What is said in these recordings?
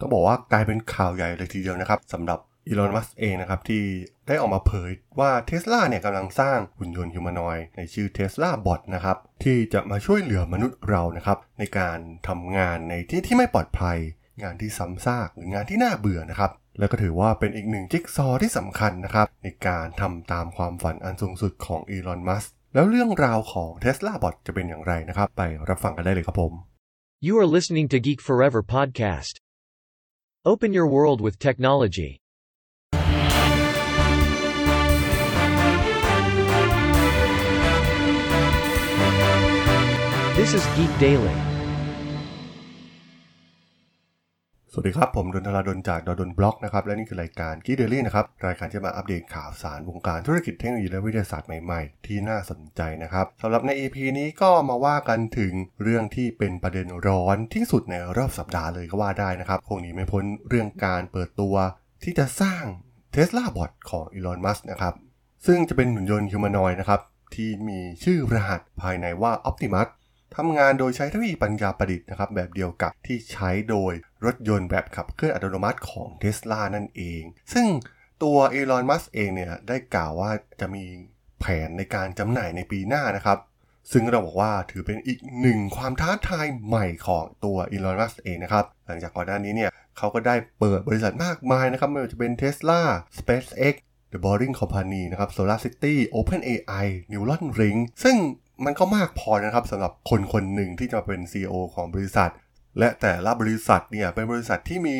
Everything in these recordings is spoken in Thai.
ต้องบอกว่ากลายเป็นข่าวใหญ่เลยทีเดียวนะครับสำหรับอีลอน มัสเองนะครับ ที่ได้ออกมาเผยว่าเทสลาเนี่ยกำลังสร้างหุ่นยนต์ฮิวแมนอย ในชื่อเทสลาบอทนะครับ ที่จะมาช่วยเหลือมนุษย์เรานะครับ ในการทำงานในที่ที่ไม่ปลอดภัย งานที่ซ้ำซากหรืองานที่น่าเบื่อนะครับ แล้วก็ถือว่าเป็นอีกหนึ่งจิ๊กซอที่สำคัญนะครับ ในการทำตามความฝันอันสูงสุดของอีลอน มัสแล้วเรื่องราวของ Tesla Bot จะเป็นอย่างไรนะครับ ไปรับฟังกันได้เลยครับผม You are listening to Geek Forever podcast. Open your world with technology. This is Geek Daily. วัสดีครับ ผมดนทราดนจากดนบล็อกนะครับ และนี่คือรายการกีเดลี่นะครับ รายการที่มาอัปเดตข่าวสารวงการธุรกิจเทคโนโลยีและวิทยาศาสตร์ใหม่ๆ ที่น่าสนใจนะครับสำหรับใน EP นี้ก็มาว่ากันถึงเรื่องที่เป็นประเด็นร้อนที่สุดในรอบสัปดาห์เลยก็ว่าได้นะครับคงหนีไม่พ้นเรื่องการเปิดตัว ที่จะสร้าง Tesla Bot ของอีลอนมัสนะครับซึ่งจะเป็นหุ่นยนต์ฮิวแมนอย์นะครับที่มีชื่อรหัสภายในว่า Optimus ทำงานโดยใช้เทคโนโลยีปัญญาประดิษฐ์นะครับแบบเดียวกับที่ใช้โดยรถยนต์แบบขับเคลื่อนอัตโนมัติของ Tesla นั่นเอง ซึ่งตัวเอลอนมัสเองเนี่ยได้กล่าวว่าจะมีแผนในการจำหน่ายในปีหน้านะครับ ซึ่งเราบอกว่าถือเป็นอีกหนึ่งความท้าทายใหม่ของตัวอีลอนมัสเองนะครับ หลังจากก่อนหน้านี้เนี่ยเขาก็ได้เปิดบริษัทมากมายนะครับไม่ว่าจะเป็น Tesla SpaceX The Boring Company นะครับ Solar City OpenAI Neuron Ring ซึ่ง มันก็มากพอนะครับสำหรับคนคนหนึ่งที่จะเป็น CEO ของบริษัท และแต่ละบริษัทเนี่ยเป็นบริษัทที่มี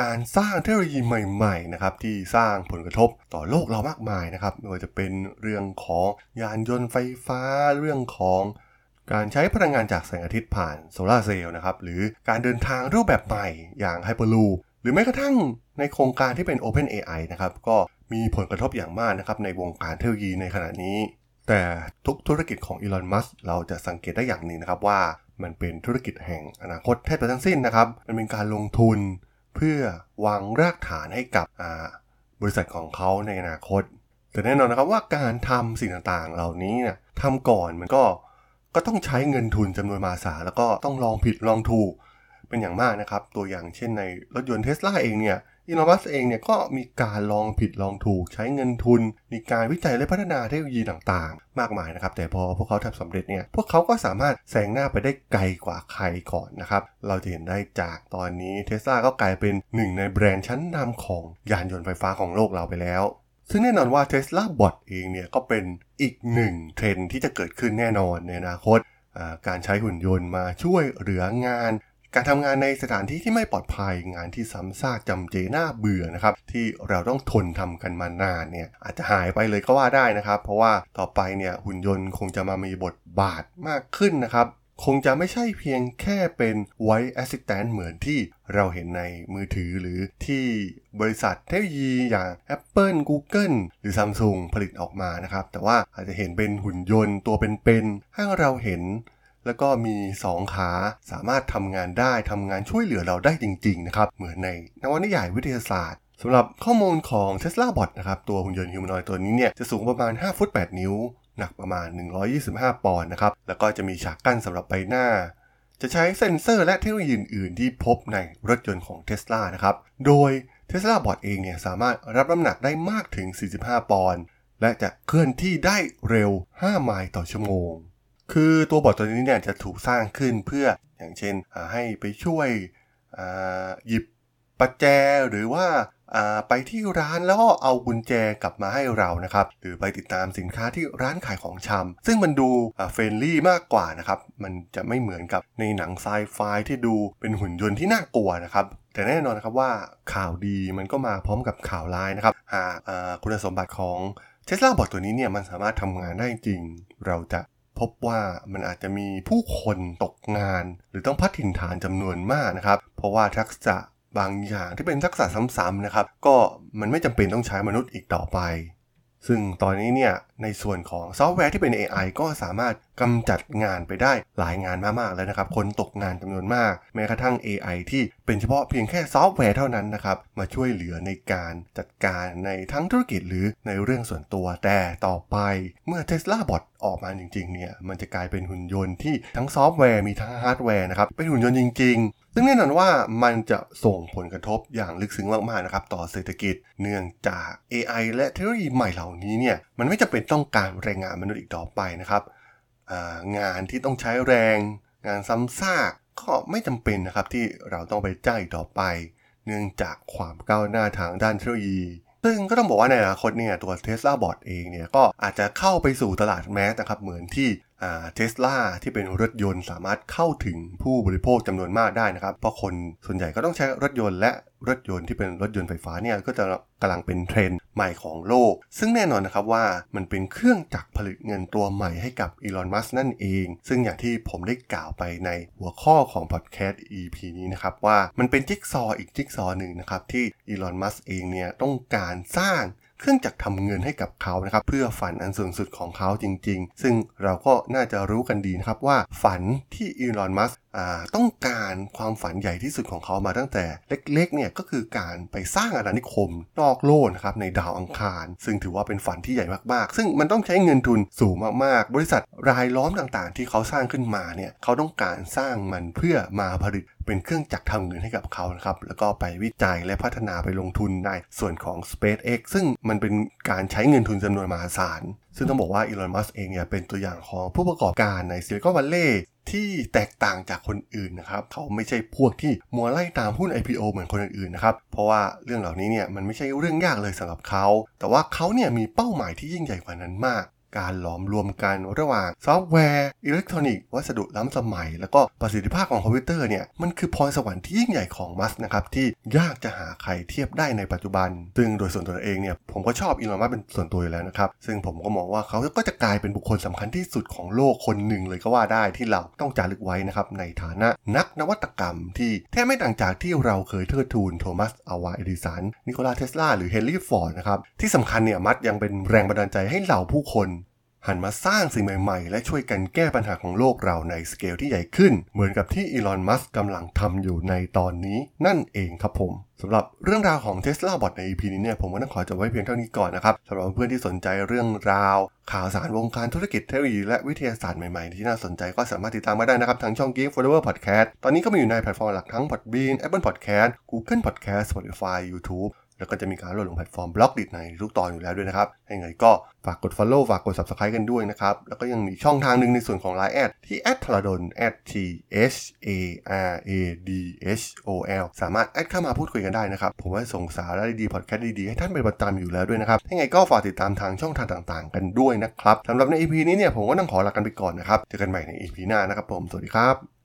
การสร้างเทคโนโลยีใหม่ๆนะครับที่สร้างผลกระทบต่อโลกเรามากมายนะครับไม่ว่าจะเป็นเรื่องของยานยนต์ไฟฟ้าเรื่องของการใช้พลังงานจากแสงอาทิตย์ผ่านโซลาร์เซลล์นะครับหรือการเดินทางรูปแบบใหม่อย่าง Hyperloop หรือแม้กระทั่งในโครงการที่เป็น OpenAI นะครับก็มีผลกระทบอย่างมากนะครับในวงการเทคโนโลยีในขณะนี้ แต่ทุกธุรกิจของอีลอน มัสเราจะสังเกตได้อย่างหนึ่งนะครับว่ามันเป็นธุรกิจแห่งอนาคตแทบจะทั้งสิ้นนะครับ มันเป็นการลงทุนเพื่อวางรากฐานให้กับบริษัทของเขาในอนาคต แต่แน่นอนนะครับว่าการทำสิ่งต่างๆ เหล่านี้เนี่ยทำก่อนมันก็ก็ต้องใช้เงินทุนจำนวนมหาศาลแล้วก็ต้องลองผิดลองถูกเป็นอย่างมากนะครับ ตัวอย่างเช่นในรถยนต์เทสลาเองเนี่ย อีลอนมัสเองเนี่ยก็มีการลองผิดลองถูกใช้เงินทุน มีการวิจัยและพัฒนาเทคโนโลยีต่างๆ มากมายนะครับ แต่พอพวกเขาทำสำเร็จเนี่ยพวกเขาก็สามารถแซงหน้าไปได้ไกลกว่าใครก่อนนะครับ เราจะเห็นได้จากตอนนี้เทสลาก็กลายเป็นหนึ่งในแบรนด์ชั้นนำของยานยนต์ไฟฟ้าของโลกเราไปแล้วซึ่งแน่นอนว่า Tesla Bot เองเนี่ยก็เป็นอีกหนึ่งเทรนที่จะเกิดขึ้นแน่นอนในอนาคต การใช้หุ่นยนต์มาช่วยเหลืองาน การทำงานในสถานที่ที่ไม่ปลอดภัยงานที่ซ้ำซากจำเจน่าเบื่อนะครับที่เราต้องทนทำกันมานานเนี่ยอาจจะหายไปเลยก็ว่าได้นะครับ เพราะว่าต่อไปเนี่ยหุ่นยนต์คงจะมามีบทบาทมากขึ้นนะครับ คงจะไม่ใช่เพียงแค่เป็น voice assistant เหมือนที่เราเห็นในมือถือหรือที่บริษัทเทคโนโลยีอย่าง Apple Google หรือ Samsung ผลิตออกมานะครับ แต่ว่าอาจจะเห็นเป็นหุ่นยนต์ตัวเป็นๆให้เราเห็น แล้วก็มี 2 ขาสามารถทำงานได้ทำงานช่วยเหลือเราได้จริงๆนะครับเหมือนในนวนิยายวิทยาศาสตร์สำหรับข้อมูลของ Tesla Bot นะครับตัวหุ่นยนต์ฮิวแมนอยตัวนี้เนี่ยจะสูงประมาณ 5 ฟุต 8 นิ้ว หนักประมาณ 125 ปอนด์นะครับแล้วก็จะมีฉากกั้นสำหรับใบหน้า จะใช้เซ็นเซอร์และเทคโนโลยีอื่น ๆ ที่พบในรถยนต์ของ Tesla นะครับโดย Tesla Bot เองเนี่ยสามารถรับน้ำหนักได้มากถึง 45 ปอนด์และจะเคลื่อนที่ได้เร็ว 5 ไมล์ต่อชั่วโมง คือตัวบอทตัวนี้เนี่ยจะถูกสร้างขึ้นเพื่ออย่างเช่นให้ไปช่วยหยิบปัจแจหรือว่าไปที่ร้านแล้วก็เอากุญแจกลับมาให้เรานะครับ หรือไปติดตามสินค้าที่ร้านขายของชำซึ่งมันดู friendly มากกว่านะครับ มันจะไม่เหมือนกับในหนังไซไฟที่ดูเป็นหุ่นยนต์ที่น่ากลัวนะครับ แต่แน่นอนนะครับว่าข่าวดีมันก็มาพร้อมกับข่าวร้ายนะครับ หากคุณสมบัติของ Tesla Bot ตัวนี้เนี่ยมันสามารถทำงานได้จริง เราจะ พบว่ามันอาจจะมีผู้คนตกงาน หรือต้องพลัดถิ่นฐานจำนวนมากนะครับ เพราะว่าทักษะบางอย่างที่เป็นทักษะซ้ำๆนะครับ ก็มันไม่จำเป็นต้องใช้มนุษย์อีกต่อไป ซึ่งตอนนี้เนี่ยในส่วนของซอฟต์แวร์ที่เป็น AI ก็สามารถ กำจัดงานไปได้หลายงานมากๆแล้วนะครับ คนตกงานจำนวนมาก แม้กระทั่ง AI ที่เป็นเฉพาะเพียงแค่ซอฟต์แวร์เท่านั้นนะครับ มาช่วยเหลือในการจัดการในทั้งธุรกิจหรือในเรื่องส่วนตัว แต่ต่อไปเมื่อ Tesla Bot ออกมาจริงๆเนี่ยมันจะกลายเป็นหุ่นยนต์ที่ทั้งซอฟต์แวร์มีทั้งฮาร์ดแวร์นะครับเป็นหุ่นยนต์จริง ๆ ซึ่งแน่นอนว่ามันจะส่งผลกระทบอย่างลึกซึ้งมากๆนะครับต่อเศรษฐกิจเนื่องจาก AI และเทคโนโลยีใหม่เหล่านี้เนี่ยมันไม่จำเป็นต้องการแรงงานมนุษย์อีกต่อไปนะครับ งานที่ต้องใช้แรง งานซ้ำซากก็ไม่จำเป็นนะครับที่เราต้องไปจ้างต่อไป เนื่องจากความก้าวหน้าทางด้านเทคโนโลยี ซึ่งก็ต้องบอกว่าในอนาคตเนี่ยตัว Tesla Bot เองเนี่ยก็อาจจะเข้าไปสู่ตลาดแมสนะครับเหมือนที่ เทสลาที่เป็นรถยนต์สามารถเข้าถึงผู้บริโภคจำนวนมากได้นะครับ เพราะคนส่วนใหญ่ก็ต้องใช้รถยนต์และรถยนต์ที่เป็นรถยนต์ไฟฟ้าเนี่ยก็จะกำลังเป็นเทรนด์ใหม่ของโลก ซึ่งแน่นอนนะครับว่ามันเป็นเครื่องจักรผลิตเงินตัวใหม่ให้กับอีลอนมัสนั่นเอง ซึ่งอย่างที่ผมได้กล่าวไปในหัวข้อของพอดแคสต์ EP นี้นะครับว่ามันเป็นจิ๊กซออีกจิ๊กซอหนึ่งนะครับที่อีลอนมัสเองเนี่ยต้องการสร้าง เครื่องจักรทำเงินให้กับเขานะครับเพื่อฝันอันสูงสุดของเขาจริง ๆ ซึ่งเราก็น่าจะรู้กันดีนะครับว่าฝันที่อีลอนมัสต้องการความฝันใหญ่ที่สุดของเขามาตั้งแต่เล็กๆเนี่ยก็คือการไปสร้างอาณานิคม นอกโลกนะครับในดาวอังคาร ซึ่งถือว่าเป็นฝันที่ใหญ่มากๆ ซึ่งมันต้องใช้เงินทุนสูงมากๆ บริษัทรายล้อมต่างๆ ที่เขาสร้างขึ้นมาเนี่ยเขาต้องการสร้างมันเพื่อมาผลิตเป็นเครื่องจักรทำเงินให้กับเขานะครับ แล้วก็ไปวิจัยและพัฒนาไปลงทุนในส่วนของ SpaceX ซึ่งมันเป็นการใช้เงินทุนจำนวนมหาศาล ซึ่งต้องบอกว่าอีลอนมัสก์เองเนี่ยเป็นตัวอย่างของผู้ประกอบการในซิลิคอนวัลเลย์ที่แตกต่างจากคนอื่นนะครับ เขาไม่ใช่พวกที่มัวไล่ตามหุ้น IPO เหมือนคนอื่นๆนะครับ เพราะว่าเรื่องเหล่านี้เนี่ยมันไม่ใช่เรื่องยากเลยสำหรับเขา แต่ว่าเขาเนี่ยมีเป้าหมายที่ยิ่งใหญ่กว่านั้นมาก การหลอมรวมกันระหว่างซอฟต์แวร์อิเล็กทรอนิกส์วัสดุล้ำสมัย แล้วก็ประสิทธิภาพของคอมพิวเตอร์เนี่ยมันคือพรสวรรค์ที่ยิ่งใหญ่ของมัสก์นะครับที่ยากจะหาใครเทียบได้ในปัจจุบัน ซึ่งโดยส่วนตัวเองเนี่ยผมก็ชอบอีลอนมัสก์เป็นส่วนตัวอยู่แล้วนะครับซึ่งผมก็มองว่าเขาก็จะกลายเป็นบุคคลสำคัญที่สุดของโลกคนหนึ่งเลยก็ว่าได้ที่เราต้องจารึกไว้นะครับในฐานะนักนวัตกรรม ที่แทบไม่ต่างจากที่เราเคยเทิดทูนโทมัสอัลวาเอดิสันนิโคลาเทสลาหรือเฮนรี่ฟอร์ดนะครับที่สำคัญเนี่ยมัสก์ยังเป็นแรงบันดาลใจให้เหล่าผู้คน หันมาสร้างสิ่งใหม่ๆ และช่วยกันแก้ปัญหาของโลกเราในสเกลที่ใหญ่ขึ้น เหมือนกับที่อีลอน มัสก์กำลังทำอยู่ในตอนนี้นั่นเองครับผมสำหรับเรื่องราวของ Tesla Bot ใน EP นี้เนี่ยผมก็ต้องขอจบไว้เพียงเท่านี้ก่อนนะครับสำหรับเพื่อนที่สนใจเรื่องราว ข่าวสารวงการธุรกิจเทคโนโลยีและวิทยาศาสตร์ใหม่ๆ ที่น่าสนใจก็สามารถติดตามมาได้นะครับทางช่อง Geek Forever Podcast ตอนนี้ก็มีอยู่ในแพลตฟอร์มหลักทั้ง Podbean Apple Podcast Google Podcast Spotify YouTube แล้วก็จะมีการโหลดลงแพลตฟอร์ม Blockdit ในทุกตอนอยู่แล้วด้วยนะครับยังไงก็ฝากกด Follow ฝากกด Subscribe กันด้วยนะครับ แล้วก็ยังมีช่องทางหนึ่งในส่วนของ Line แอดที่ a d ทรดน t h a r a d h o l สามารถแอดเข้ามาพูดคุยกันได้นะครับ ผมว่าส่งสาระดีๆพอดแคสต์ดีๆ ให้ท่านเป็นประจำอยู่แล้วด้วยนะครับยังไงก็ฝากติดตามทางช่องทางต่างๆ กันด้วยนะครับสำหรับใน EP นี้เนี่ยผมก็ต้องขอลากันไปก่อนนะครับเจอกันใหม่ใน EP หน้านะครับผมสวัสดีครับ